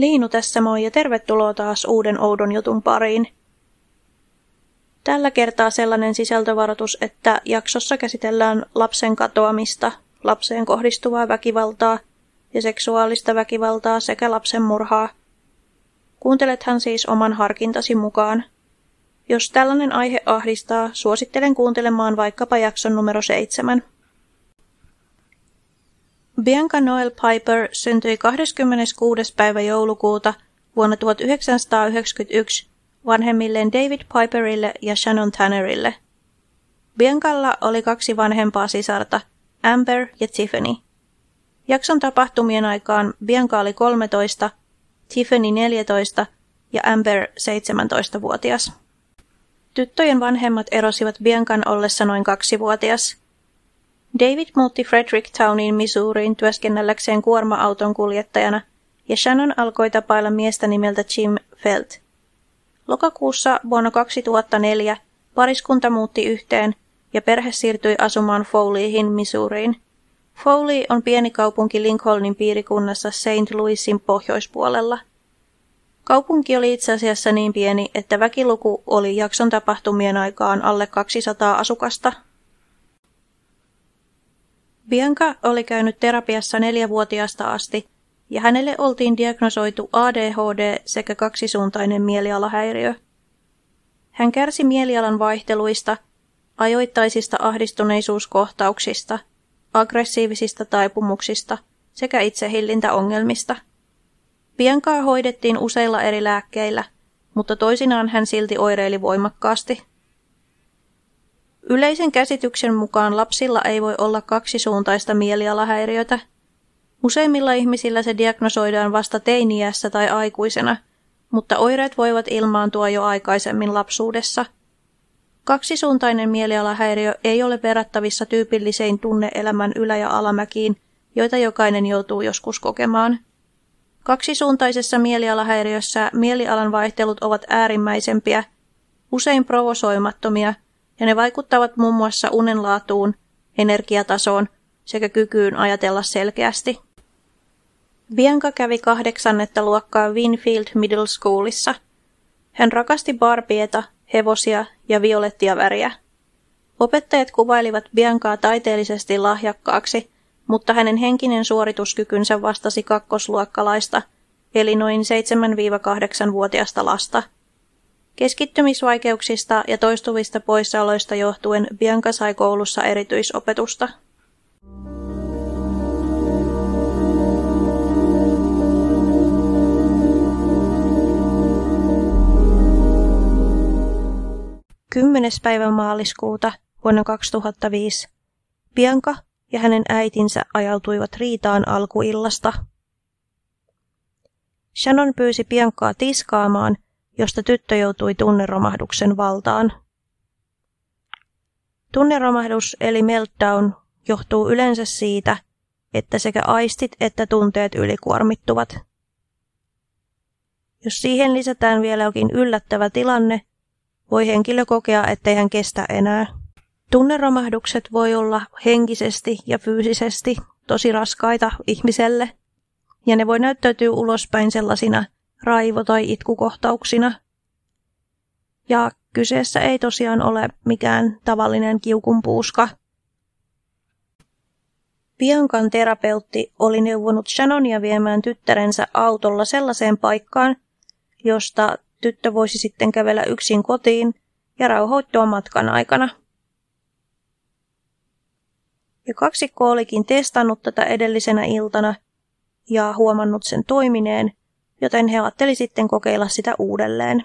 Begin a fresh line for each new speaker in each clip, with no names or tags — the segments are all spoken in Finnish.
Liinu tässä moi ja tervetuloa taas uuden oudon jutun pariin. Tällä kertaa sellainen sisältövaroitus, että jaksossa käsitellään lapsen katoamista, lapseen kohdistuvaa väkivaltaa ja seksuaalista väkivaltaa sekä lapsen murhaa. Kuuntelethan siis oman harkintasi mukaan. Jos tällainen aihe ahdistaa, suosittelen kuuntelemaan vaikkapa jakson numero seitsemän. Bianca Noel Piper syntyi 26. päivä joulukuuta vuonna 1991 vanhemmilleen David Piperille ja Shannon Tannerille. Biancalla oli kaksi vanhempaa sisarta, Amber ja Tiffany. Jakson tapahtumien aikaan Bianca oli 13, Tiffany 14 ja Amber 17-vuotias. Tyttöjen vanhemmat erosivat Biancan ollessa noin kaksivuotias. David muutti Fredericktowniin Missouriin työskennelläkseen kuorma-auton kuljettajana, ja Shannon alkoi tapailla miestä nimeltä Jim Felt. Lokakuussa vuonna 2004 pariskunta muutti yhteen ja perhe siirtyi asumaan Foleyhin Missouriin. Foley on pieni kaupunki Lincolnin piirikunnassa St. Louisin pohjoispuolella. Kaupunki oli itse asiassa niin pieni, että väkiluku oli jakson tapahtumien aikaan alle 200 asukasta – Bianca oli käynyt terapiassa neljävuotiaasta asti ja hänelle oltiin diagnosoitu ADHD sekä kaksisuuntainen mielialahäiriö. Hän kärsi mielialan vaihteluista, ajoittaisista ahdistuneisuuskohtauksista, aggressiivisista taipumuksista sekä itsehillintäongelmista. Biancaa hoidettiin useilla eri lääkkeillä, mutta toisinaan hän silti oireili voimakkaasti. Yleisen käsityksen mukaan lapsilla ei voi olla kaksisuuntaista mielialahäiriötä. Useimmilla ihmisillä se diagnosoidaan vasta teiniässä tai aikuisena, mutta oireet voivat ilmaantua jo aikaisemmin lapsuudessa. Kaksisuuntainen mielialahäiriö ei ole verrattavissa tyypillisiin tunneelämän ylä- ja alamäkiin, joita jokainen joutuu joskus kokemaan. Kaksisuuntaisessa mielialahäiriössä mielialan vaihtelut ovat äärimmäisempiä, usein provosoimattomia – ja ne vaikuttavat muun muassa unenlaatuun, energiatasoon sekä kykyyn ajatella selkeästi. Bianca kävi kahdeksannetta luokkaa Winfield Middle Schoolissa. Hän rakasti barbieta, hevosia ja violettia väriä. Opettajat kuvailivat Biancaa taiteellisesti lahjakkaaksi, mutta hänen henkinen suorituskykynsä vastasi kakkosluokkalaista, eli noin 7-8-vuotiasta lasta – Keskittymisvaikeuksista ja toistuvista poissaoloista johtuen Bianca sai koulussa erityisopetusta. Kymmenes päivä maaliskuuta vuonna 2005 Bianca ja hänen äitinsä ajautuivat riitaan alkuillasta. Shannon pyysi Biancaa tiskaamaan – josta tyttö joutui tunneromahduksen valtaan. Tunneromahdus eli meltdown johtuu yleensä siitä, että sekä aistit että tunteet ylikuormittuvat. Jos siihen lisätään vielä jokin yllättävä tilanne, voi henkilö kokea, ettei hän kestä enää. Tunneromahdukset voi olla henkisesti ja fyysisesti tosi raskaita ihmiselle, ja ne voi näyttäytyä ulospäin sellaisina raivo- tai itkukohtauksina. Ja kyseessä ei tosiaan ole mikään tavallinen kiukunpuuska. Biancan terapeutti oli neuvonut Shannonia viemään tyttärensä autolla sellaiseen paikkaan, josta tyttö voisi sitten kävellä yksin kotiin ja rauhoittua matkan aikana. Ja kaksikko olikin testannut tätä edellisenä iltana ja huomannut sen toimineen, joten he ajatteli sitten kokeilla sitä uudelleen.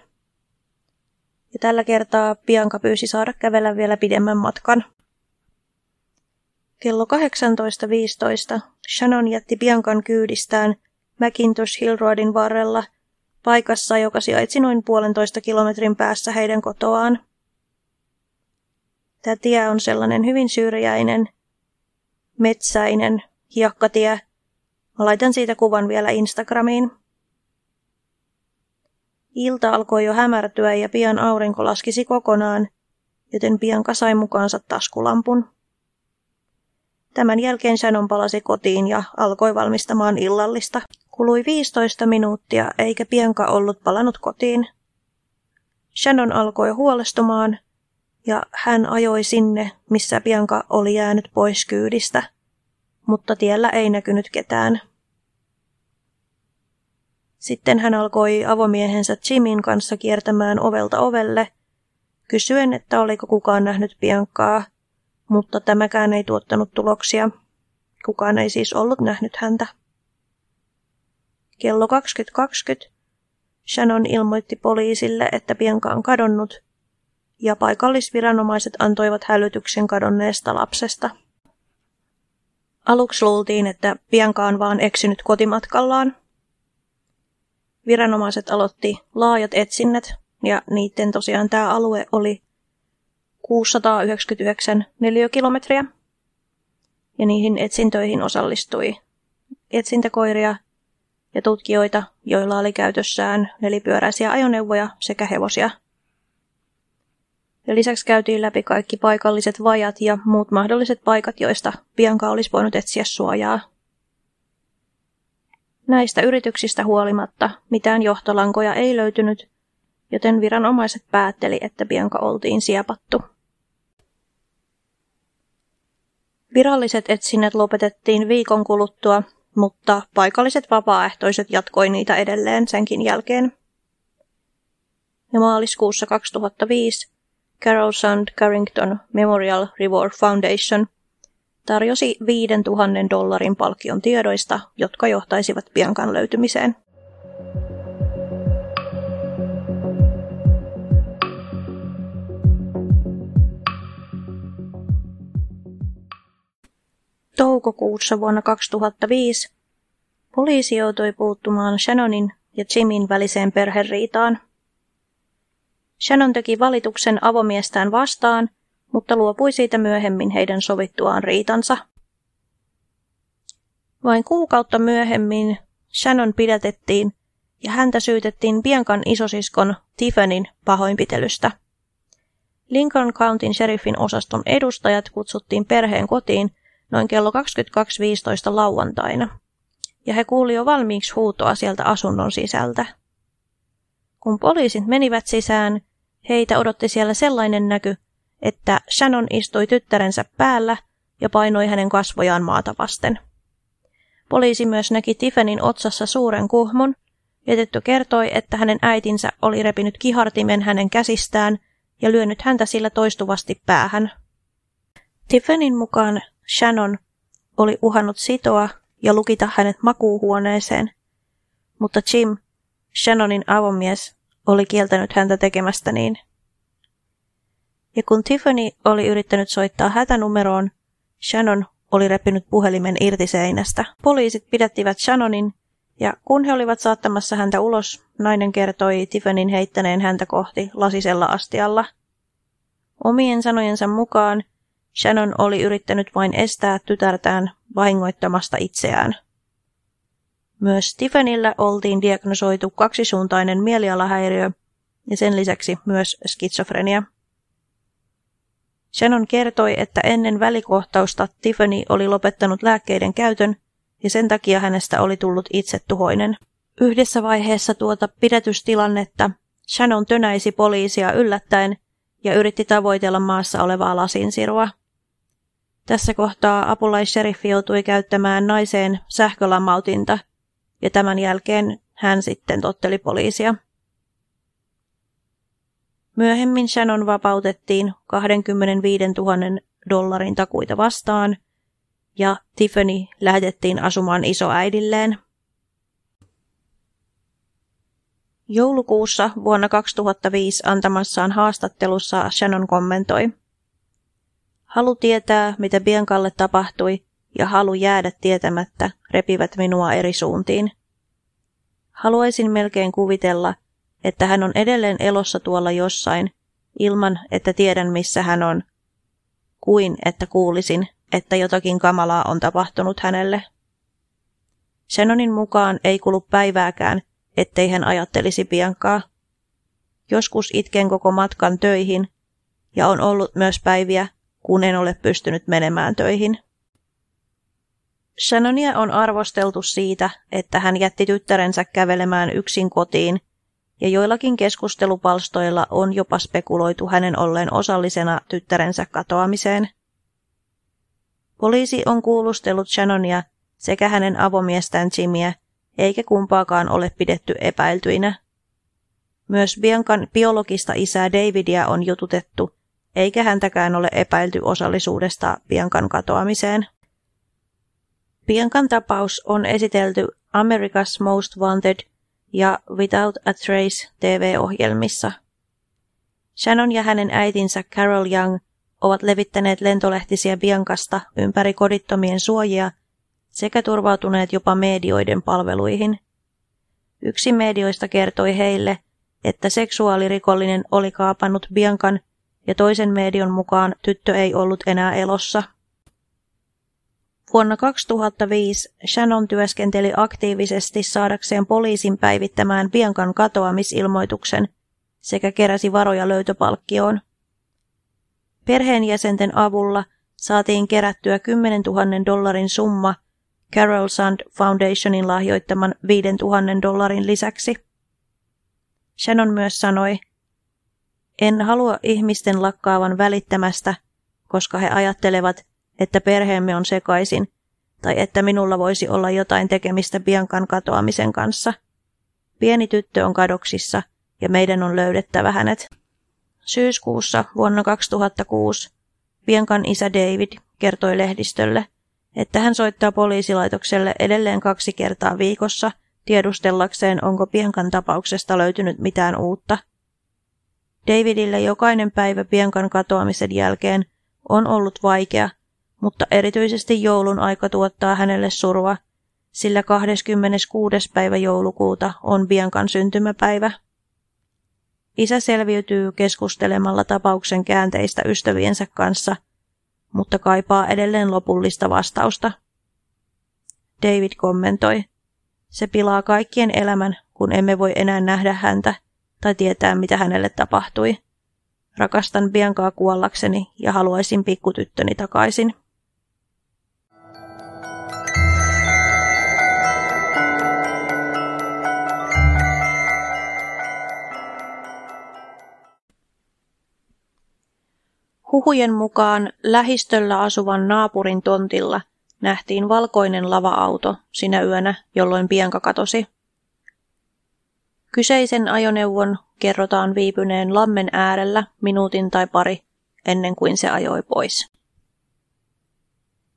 Ja tällä kertaa Bianca pyysi saada kävellä vielä pidemmän matkan. Kello 18.15 Shannon jätti Biancan kyydistään McIntosh Hill Roadin varrella paikassa, joka sijaitsi noin puolentoista kilometrin päässä heidän kotoaan. Tämä tie on sellainen hyvin syrjäinen, metsäinen, hiekkatie. Mä laitan siitä kuvan vielä Instagramiin. Ilta alkoi jo hämärtyä ja pian aurinko laskisi kokonaan, joten pian kasai mukaansa taskulampun. Tämän jälkeen Shannon palasi kotiin ja alkoi valmistamaan illallista. Kului 15 minuuttia eikä Bianca ollut palannut kotiin. Shannon alkoi huolestumaan ja hän ajoi sinne, missä Bianca oli jäänyt pois kyydistä, mutta tiellä ei näkynyt ketään. Sitten hän alkoi avomiehensä Jimin kanssa kiertämään ovelta ovelle, kysyen, että oliko kukaan nähnyt Biancaa, mutta tämäkään ei tuottanut tuloksia. Kukaan ei siis ollut nähnyt häntä. Kello 20.20 Shannon ilmoitti poliisille, että Bianca on kadonnut, ja paikallisviranomaiset antoivat hälytyksen kadonneesta lapsesta. Aluksi luultiin, että Bianca on vaan eksynyt kotimatkallaan. Viranomaiset aloitti laajat etsinnät, ja niiden tosiaan tämä alue oli 699 neliökilometriä. Ja niihin etsintöihin osallistui etsintäkoiria ja tutkijoita, joilla oli käytössään nelipyöräisiä ajoneuvoja sekä hevosia. Ja lisäksi käytiin läpi kaikki paikalliset vajat ja muut mahdolliset paikat, joista Bianca olisi voinut etsiä suojaa. Näistä yrityksistä huolimatta mitään johtolankoja ei löytynyt, joten viranomaiset päätteli, että Bianca oltiin siepattu. Viralliset etsinnät lopetettiin viikon kuluttua, mutta paikalliset vapaaehtoiset jatkoi niitä edelleen senkin jälkeen. Ja maaliskuussa 2005 Carol Sand Carrington Memorial Reward Foundation tarjosi 5000 dollarin palkkion tiedoista, jotka johtaisivat Biancan löytymiseen. Toukokuussa vuonna 2005 poliisi joutui puuttumaan Shannonin ja Jimin väliseen perheriitaan. Shannon teki valituksen avomiestään vastaan, mutta luopui siitä myöhemmin heidän sovittuaan riitansa. Vain kuukautta myöhemmin Shannon pidätettiin ja häntä syytettiin Biancan isosiskon Tiffanin pahoinpitelystä. Lincoln Countyn sheriffin osaston edustajat kutsuttiin perheen kotiin noin kello 22.15 lauantaina, ja he kuuli jo valmiiksi huutoa sieltä asunnon sisältä. Kun poliisit menivät sisään, heitä odotti siellä sellainen näky, että Shannon istui tyttärensä päällä ja painoi hänen kasvojaan maata vasten. Poliisi myös näki Tiffanin otsassa suuren kuhmun, ja tyttö kertoi, että hänen äitinsä oli repinyt kihartimen hänen käsistään ja lyönyt häntä sillä toistuvasti päähän. Tiffanin mukaan Shannon oli uhannut sitoa ja lukita hänet makuuhuoneeseen, mutta Jim, Shannonin avomies, oli kieltänyt häntä tekemästä niin. Ja kun Tiffany oli yrittänyt soittaa hätänumeroon, Shannon oli repinyt puhelimen irti seinästä. Poliisit pidättivät Shannonin, ja kun he olivat saattamassa häntä ulos, nainen kertoi Tiffanyn heittäneen häntä kohti lasisella astialla. Omien sanojensa mukaan Shannon oli yrittänyt vain estää tytärtään vahingoittamasta itseään. Myös Stephenillä oltiin diagnosoitu kaksisuuntainen mielialahäiriö ja sen lisäksi myös skitsofrenia. Shannon kertoi, että ennen välikohtausta Tiffany oli lopettanut lääkkeiden käytön ja sen takia hänestä oli tullut itsetuhoinen. Yhdessä vaiheessa tuota pidätystilannetta Shannon tönäisi poliisia yllättäen ja yritti tavoitella maassa olevaa lasinsirua. Tässä kohtaa apulaisseriffi joutui käyttämään naiseen sähkölamautinta, ja tämän jälkeen hän sitten totteli poliisia. Myöhemmin Shannon vapautettiin 25 000 dollarin takuita vastaan, ja Tiffany lähetettiin asumaan isoäidilleen. Joulukuussa vuonna 2005 antamassaan haastattelussa Shannon kommentoi – Halu tietää, mitä Biancalle tapahtui, ja halu jäädä tietämättä repivät minua eri suuntiin. Haluaisin melkein kuvitella, että hän on edelleen elossa tuolla jossain, ilman että tiedän missä hän on, kuin että kuulisin, että jotakin kamalaa on tapahtunut hänelle. Senonin mukaan ei kulu päivääkään, ettei hän ajattelisi piankaa. Joskus itken koko matkan töihin, ja on ollut myös päiviä, kun en ole pystynyt menemään töihin. Shannonia on arvosteltu siitä, että hän jätti tyttärensä kävelemään yksin kotiin, ja joillakin keskustelupalstoilla on jopa spekuloitu hänen olleen osallisena tyttärensä katoamiseen. Poliisi on kuulustellut Shannonia sekä hänen avomiestään Jimmyä, eikä kumpaakaan ole pidetty epäiltyinä. Myös Biancan biologista isää Davidia on jututettu, eikä häntäkään ole epäilty osallisuudesta Biancan katoamiseen. Biancan tapaus on esitelty America's Most Wanted ja Without a Trace TV-ohjelmissa. Shannon ja hänen äitinsä Carol Young ovat levittäneet lentolehtisiä Biancasta ympäri kodittomien suojia sekä turvautuneet jopa medioiden palveluihin. Yksi medioista kertoi heille, että seksuaalirikollinen oli kaapannut Biancan ja toisen median mukaan tyttö ei ollut enää elossa. Vuonna 2005 Shannon työskenteli aktiivisesti saadakseen poliisin päivittämään Biancan katoamisilmoituksen sekä keräsi varoja löytöpalkkioon. Perheenjäsenten avulla saatiin kerättyä 10 000 dollarin summa Carol Sand Foundationin lahjoittaman 5 000 dollarin lisäksi. Shannon myös sanoi, en halua ihmisten lakkaavan välittämästä, koska he ajattelevat, että perheemme on sekaisin, tai että minulla voisi olla jotain tekemistä Biankan katoamisen kanssa. Pieni tyttö on kadoksissa, ja meidän on löydettävä hänet. Syyskuussa vuonna 2006 Biankan isä David kertoi lehdistölle, että hän soittaa poliisilaitokselle edelleen kaksi kertaa viikossa tiedustellakseen, onko Biankan tapauksesta löytynyt mitään uutta. Davidille jokainen päivä Biankan katoamisen jälkeen on ollut vaikea, mutta erityisesti joulun aika tuottaa hänelle surua, sillä 26. päivä joulukuuta on Biankan syntymäpäivä. Isä selviytyy keskustelemalla tapauksen käänteistä ystäviensä kanssa, mutta kaipaa edelleen lopullista vastausta. David kommentoi, se pilaa kaikkien elämän, kun emme voi enää nähdä häntä tai tietää, mitä hänelle tapahtui. Rakastan Biankaa kuollakseni ja haluaisin pikkutyttöni takaisin. Huhujen mukaan lähistöllä asuvan naapurin tontilla nähtiin valkoinen lava-auto sinä yönä, jolloin Bianca katosi. Kyseisen ajoneuvon kerrotaan viipyneen lammen äärellä minuutin tai pari ennen kuin se ajoi pois.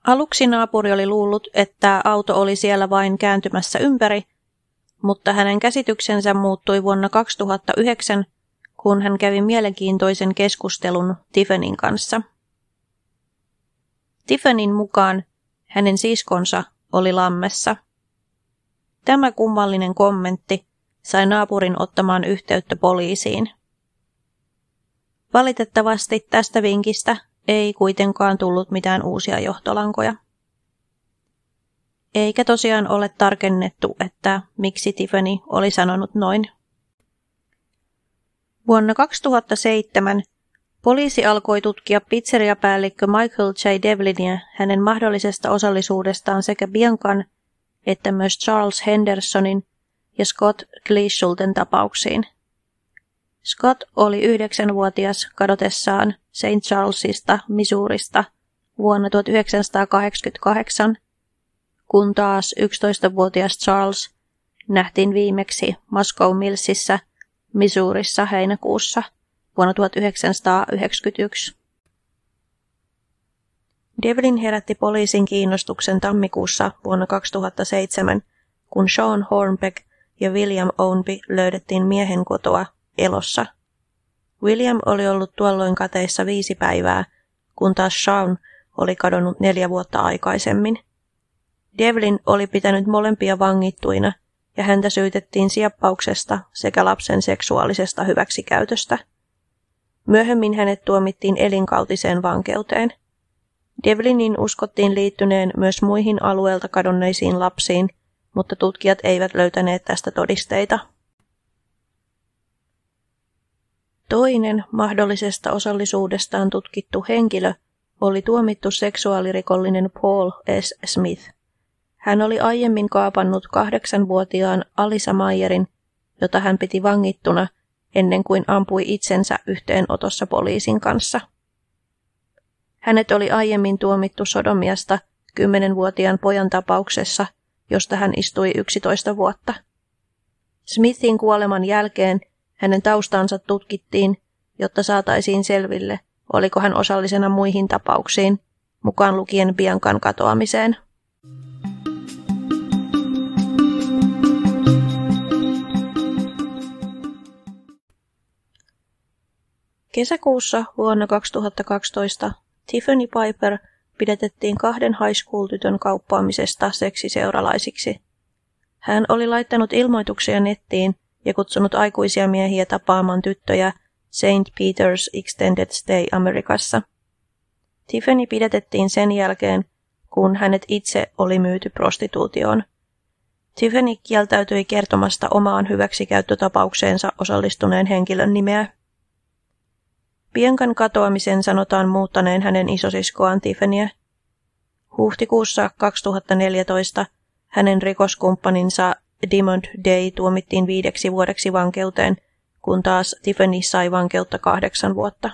Aluksi naapuri oli luullut, että auto oli siellä vain kääntymässä ympäri, mutta hänen käsityksensä muuttui vuonna 2009 kun hän kävi mielenkiintoisen keskustelun Tiffanin kanssa. Tiffanin mukaan hänen siskonsa oli lammessa. Tämä kummallinen kommentti sai naapurin ottamaan yhteyttä poliisiin. Valitettavasti tästä vinkistä ei kuitenkaan tullut mitään uusia johtolankoja. Eikä tosiaan ole tarkennettu, että miksi Tiffany oli sanonut noin. Vuonna 2007 poliisi alkoi tutkia pizzeriapäällikkö Michael J. Devlinia hänen mahdollisesta osallisuudestaan sekä Biancan että myös Charles Hendersonin ja Scott Gleeschulten tapauksiin. Scott oli yhdeksänvuotias kadotessaan St. Charlesista, Missourista vuonna 1988, kun taas 11-vuotias Charles nähtiin viimeksi Moscow Millsissä Missourissa heinäkuussa vuonna 1991. Devlin herätti poliisin kiinnostuksen tammikuussa vuonna 2007, kun Sean Hornbeck ja William Ownby löydettiin miehen kotoa elossa. William oli ollut tuolloin kateissa viisi päivää, kun taas Sean oli kadonnut neljä vuotta aikaisemmin. Devlin oli pitänyt molempia vangittuina – ja häntä syytettiin sieppauksesta sekä lapsen seksuaalisesta hyväksikäytöstä. Myöhemmin hänet tuomittiin elinkautiseen vankeuteen. Devlinin uskottiin liittyneen myös muihin alueelta kadonneisiin lapsiin, mutta tutkijat eivät löytäneet tästä todisteita. Toinen mahdollisesta osallisuudestaan tutkittu henkilö oli tuomittu seksuaalirikollinen Paul S. Smith, Hän oli aiemmin kaapannut kahdeksanvuotiaan Alisa Mayerin, jota hän piti vangittuna ennen kuin ampui itsensä yhteenotossa poliisin kanssa. Hänet oli aiemmin tuomittu Sodomiasta kymmenenvuotiaan pojan tapauksessa, josta hän istui 11 vuotta. Smithin kuoleman jälkeen hänen taustansa tutkittiin, jotta saataisiin selville, oliko hän osallisena muihin tapauksiin, mukaan lukien Biancan katoamiseen. Kesäkuussa vuonna 2012 Tiffany Piper pidetettiin kahden high school-tytön kauppaamisesta seksiseuralaisiksi. Hän oli laittanut ilmoituksia nettiin ja kutsunut aikuisia miehiä tapaamaan tyttöjä St. Peter's Extended Stay Amerikassa. Tiffany pidetettiin sen jälkeen, kun hänet itse oli myyty prostituutioon. Tiffany kieltäytyi kertomasta omaan hyväksikäyttötapaukseensa osallistuneen henkilön nimeä. Biancan katoamisen sanotaan muuttaneen hänen isosiskoaan Tiffanyä. Huhtikuussa 2014 hänen rikoskumppaninsa Dimond Day tuomittiin viideksi vuodeksi vankeuteen, kun taas Tiffany sai vankeutta kahdeksan vuotta.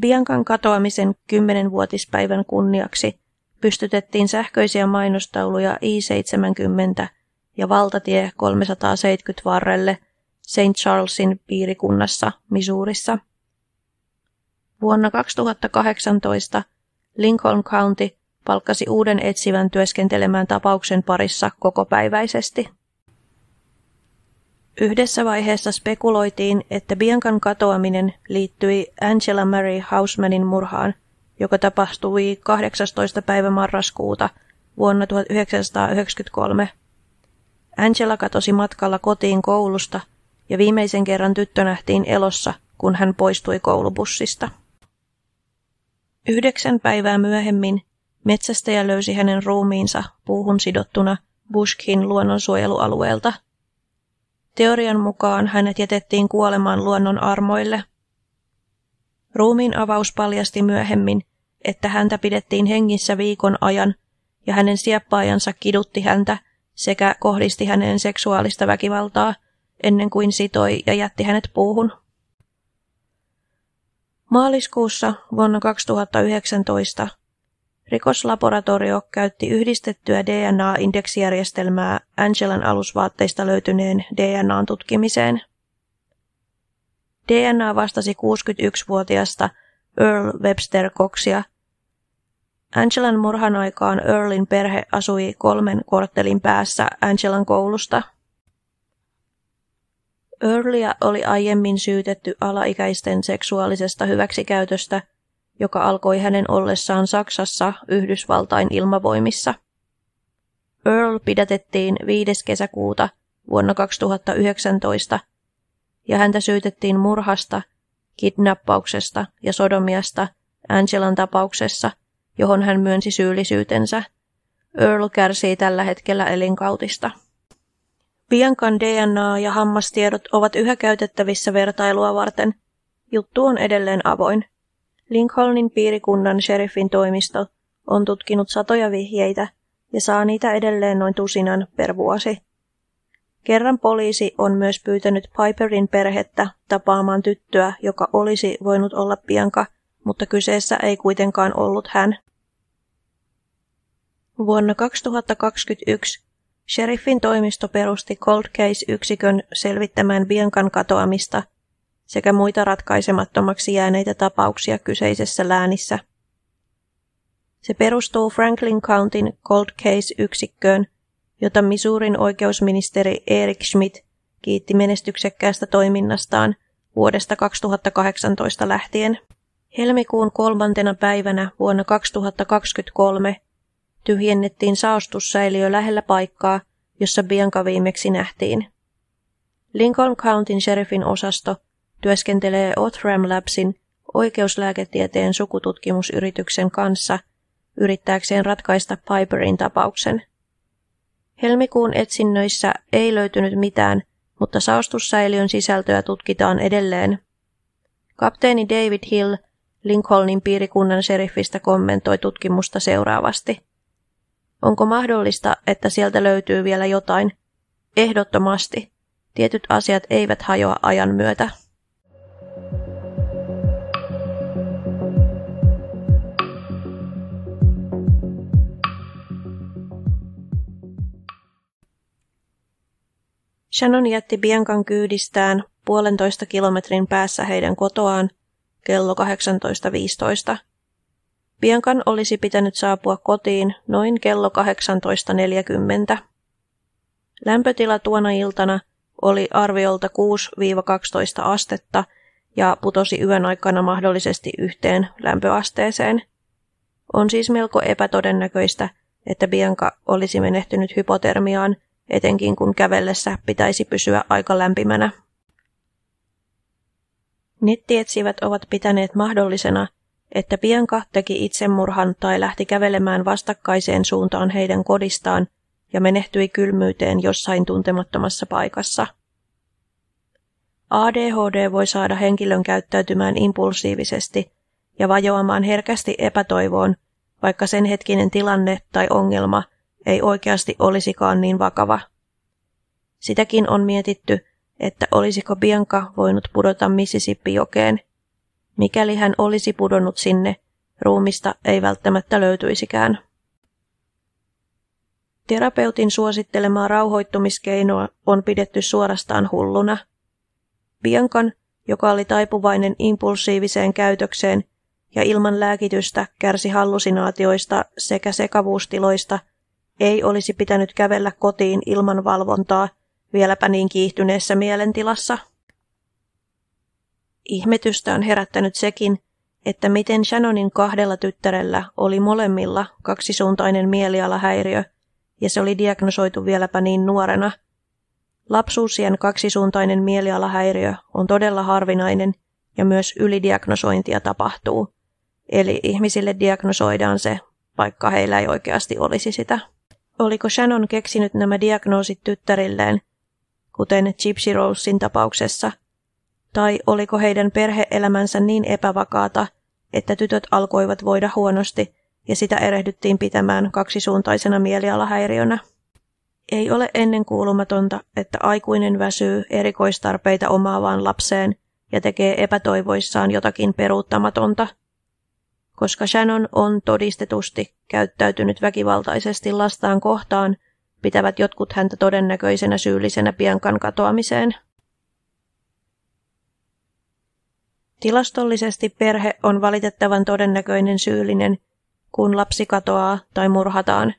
Biancan katoamisen kymmenenvuotispäivän kunniaksi pystytettiin sähköisiä mainostauluja I-70 ja valtatie 370 varrelle – St. Charlesin piirikunnassa Missourissa. Vuonna 2018 Lincoln County palkkasi uuden etsivän työskentelemään tapauksen parissa kokopäiväisesti. Yhdessä vaiheessa spekuloitiin, että Biancan katoaminen liittyi Angela Mary Hausmanin murhaan, joka tapahtui 18. päivä marraskuuta vuonna 1993. Angela katosi matkalla kotiin koulusta ja viimeisen kerran tyttö nähtiin elossa, kun hän poistui koulubussista. Yhdeksän päivää myöhemmin metsästäjä löysi hänen ruumiinsa puuhun sidottuna Bushkin luonnonsuojelualueelta. Teorian mukaan hänet jätettiin kuolemaan luonnon armoille. Ruumiin avaus paljasti myöhemmin, että häntä pidettiin hengissä viikon ajan ja hänen sieppaajansa kidutti häntä sekä kohdisti häneen seksuaalista väkivaltaa – ennen kuin sitoi ja jätti hänet puuhun. Maaliskuussa vuonna 2019 rikoslaboratorio käytti yhdistettyä DNA-indeksijärjestelmää Angelan alusvaatteista löytyneen DNAn tutkimiseen. DNA vastasi 61-vuotiasta Earl Webster Coxia. Angelan murhan aikaan Earlin perhe asui kolmen korttelin päässä Angelan koulusta – Earlia oli aiemmin syytetty alaikäisten seksuaalisesta hyväksikäytöstä, joka alkoi hänen ollessaan Saksassa Yhdysvaltain ilmavoimissa. Earl pidätettiin 5. kesäkuuta vuonna 2019 ja häntä syytettiin murhasta, kidnappauksesta ja sodomiasta Angelan tapauksessa, johon hän myönsi syyllisyytensä. Earl kärsii tällä hetkellä elinkautista. Biancan DNA ja hammastiedot ovat yhä käytettävissä vertailua varten. Juttu on edelleen avoin. Lincolnin piirikunnan sheriffin toimisto on tutkinut satoja vihjeitä ja saa niitä edelleen noin tusinan per vuosi. Kerran poliisi on myös pyytänyt Piperin perhettä tapaamaan tyttöä, joka olisi voinut olla Bianca, mutta kyseessä ei kuitenkaan ollut hän. Vuonna 2021 Sheriffin toimisto perusti Cold Case-yksikön selvittämään Biancan katoamista sekä muita ratkaisemattomaksi jääneitä tapauksia kyseisessä läänissä. Se perustuu Franklin Countyn Cold Case-yksikköön, jota Missourin oikeusministeri Eric Schmidt kiitti menestyksekkäästä toiminnastaan vuodesta 2018 lähtien. Helmikuun kolmantena päivänä vuonna 2023 tyhjennettiin saostussäiliö lähellä paikkaa, jossa Bianca viimeksi nähtiin. Lincoln Countyn sheriffin osasto työskentelee Othram Labsin oikeuslääketieteen sukututkimusyrityksen kanssa yrittääkseen ratkaista Piperin tapauksen. Helmikuun etsinnöissä ei löytynyt mitään, mutta saostussäiliön sisältöä tutkitaan edelleen. Kapteeni David Hill Lincolnin piirikunnan sheriffistä kommentoi tutkimusta seuraavasti. Onko mahdollista, että sieltä löytyy vielä jotain? Ehdottomasti. Tietyt asiat eivät hajoa ajan myötä. Shannon jätti Biancan kyydistään puolentoista kilometrin päässä heidän kotoaan kello 18.15. Biancan olisi pitänyt saapua kotiin noin kello 18.40. Lämpötila tuona iltana oli arviolta 6-12 astetta ja putosi yön aikana mahdollisesti yhteen lämpöasteeseen. On siis melko epätodennäköistä, että Bianca olisi menehtynyt hypotermiaan, etenkin kun kävellessä pitäisi pysyä aika lämpimänä. Nettietsivät ovat pitäneet mahdollisena, että Bianca teki itsemurhan tai lähti kävelemään vastakkaiseen suuntaan heidän kodistaan ja menehtyi kylmyyteen jossain tuntemattomassa paikassa. ADHD voi saada henkilön käyttäytymään impulsiivisesti ja vajoamaan herkästi epätoivoon, vaikka sen hetkinen tilanne tai ongelma ei oikeasti olisikaan niin vakava. Sitäkin on mietitty, että olisiko Bianca voinut pudota Mississippi-jokeen. Mikäli hän olisi pudonnut sinne, ruumista ei välttämättä löytyisikään. Terapeutin suosittelemaa rauhoittumiskeinoa on pidetty suorastaan hulluna. Biancan, joka oli taipuvainen impulsiiviseen käytökseen ja ilman lääkitystä kärsi hallusinaatioista sekä sekavuustiloista, ei olisi pitänyt kävellä kotiin ilman valvontaa – vieläpä niin kiihtyneessä mielentilassa. Ihmetystä on herättänyt sekin, että miten Shannonin kahdella tyttärellä oli molemmilla kaksisuuntainen mielialahäiriö, ja se oli diagnosoitu vieläpä niin nuorena. Lapsuusien kaksisuuntainen mielialahäiriö on todella harvinainen, ja myös ylidiagnosointia tapahtuu. Eli ihmisille diagnosoidaan se, vaikka heillä ei oikeasti olisi sitä. Oliko Shannon keksinyt nämä diagnoosit tyttärilleen, kuten Gypsy Rosein tapauksessa, tai oliko heidän perheelämänsä niin epävakaata, että tytöt alkoivat voida huonosti ja sitä erehdyttiin pitämään kaksisuuntaisena mielialahäiriönä. Ei ole ennenkuulumatonta, että aikuinen väsyy erikoistarpeita omaavaan lapseen ja tekee epätoivoissaan jotakin peruuttamatonta. Koska Shannon on todistetusti käyttäytynyt väkivaltaisesti lastaan kohtaan – pitävät jotkut häntä todennäköisenä syyllisenä Biancan katoamiseen. Tilastollisesti perhe on valitettavan todennäköinen syyllinen, kun lapsi katoaa tai murhataan,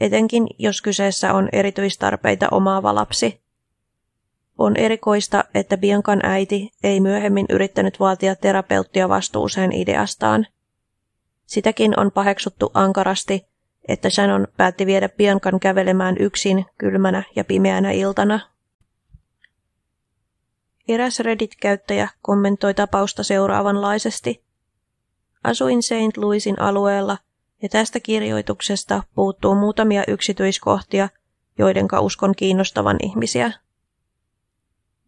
etenkin jos kyseessä on erityistarpeita omaava lapsi. On erikoista, että Biancan äiti ei myöhemmin yrittänyt vaatia terapeuttia vastuuseen ideastaan. Sitäkin on paheksuttu ankarasti, että Shannon päätti viedä Biancan kävelemään yksin kylmänä ja pimeänä iltana. Eräs Reddit-käyttäjä kommentoi tapausta seuraavanlaisesti. Asuin St. Louisin alueella ja tästä kirjoituksesta puuttuu muutamia yksityiskohtia, joidenka uskon kiinnostavan ihmisiä.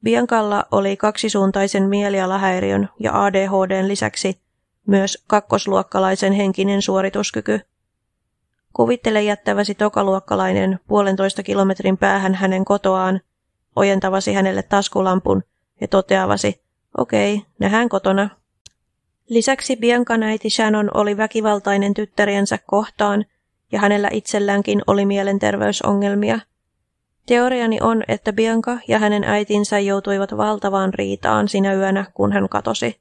Biancalla oli kaksisuuntaisen mielialahäiriön ja ADHDn lisäksi myös kakkosluokkalaisen henkinen suorituskyky – Kuvittele jättäväsi tokaluokkalainen puolentoista kilometrin päähän hänen kotoaan, ojentavasi hänelle taskulampun ja toteavasi, okei, okay, nähdään kotona. Lisäksi Biancan äiti Shannon oli väkivaltainen tyttäriensä kohtaan ja hänellä itselläänkin oli mielenterveysongelmia. Teoriani on, että Bianca ja hänen äitinsä joutuivat valtavaan riitaan sinä yönä, kun hän katosi.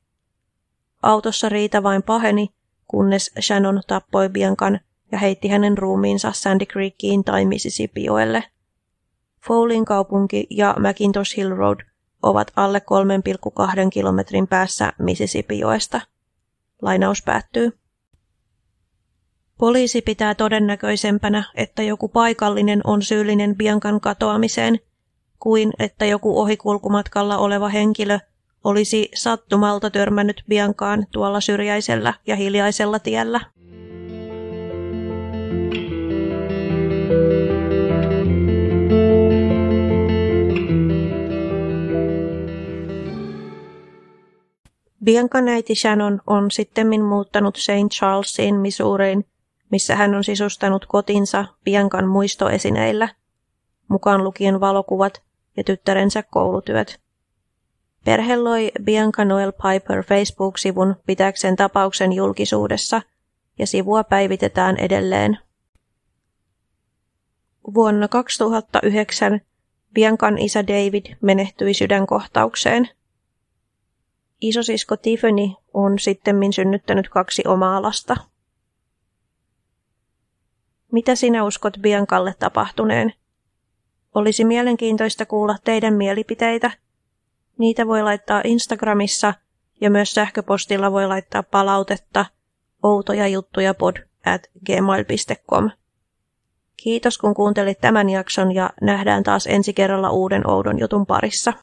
Autossa riita vain paheni, kunnes Shannon tappoi Biancan ja heitti hänen ruumiinsa Sandy Creekiin tai Mississippi-joelle. Fowlin kaupunki ja McIntosh Hill Road ovat alle 3,2 kilometrin päässä Mississippi-joesta. Lainaus päättyy. Poliisi pitää todennäköisempänä, että joku paikallinen on syyllinen Biankan katoamiseen, kuin että joku ohikulkumatkalla oleva henkilö olisi sattumalta törmännyt Biankaan tuolla syrjäisellä ja hiljaisella tiellä. Biancan äiti Shannon on sittemmin muuttanut St. Charlesiin, Missouriin, missä hän on sisustanut kotinsa Biancan muistoesineillä, mukaan lukien valokuvat ja tyttärensä koulutyöt. Perhe loi Bianca Noel Piper Facebook-sivun pitääkseen tapauksen julkisuudessa, ja sivua päivitetään edelleen. Vuonna 2009 Biancan isä David menehtyi sydänkohtaukseen. Isosisko Tiffany on sittemmin synnyttänyt kaksi omaa lasta. Mitä sinä uskot Biancalle tapahtuneen? Olisi mielenkiintoista kuulla teidän mielipiteitä. Niitä voi laittaa Instagramissa ja myös sähköpostilla voi laittaa palautetta outoja juttuja pod at gmail.com. Kiitos kun kuuntelit tämän jakson ja nähdään taas ensi kerralla uuden oudon jutun parissa.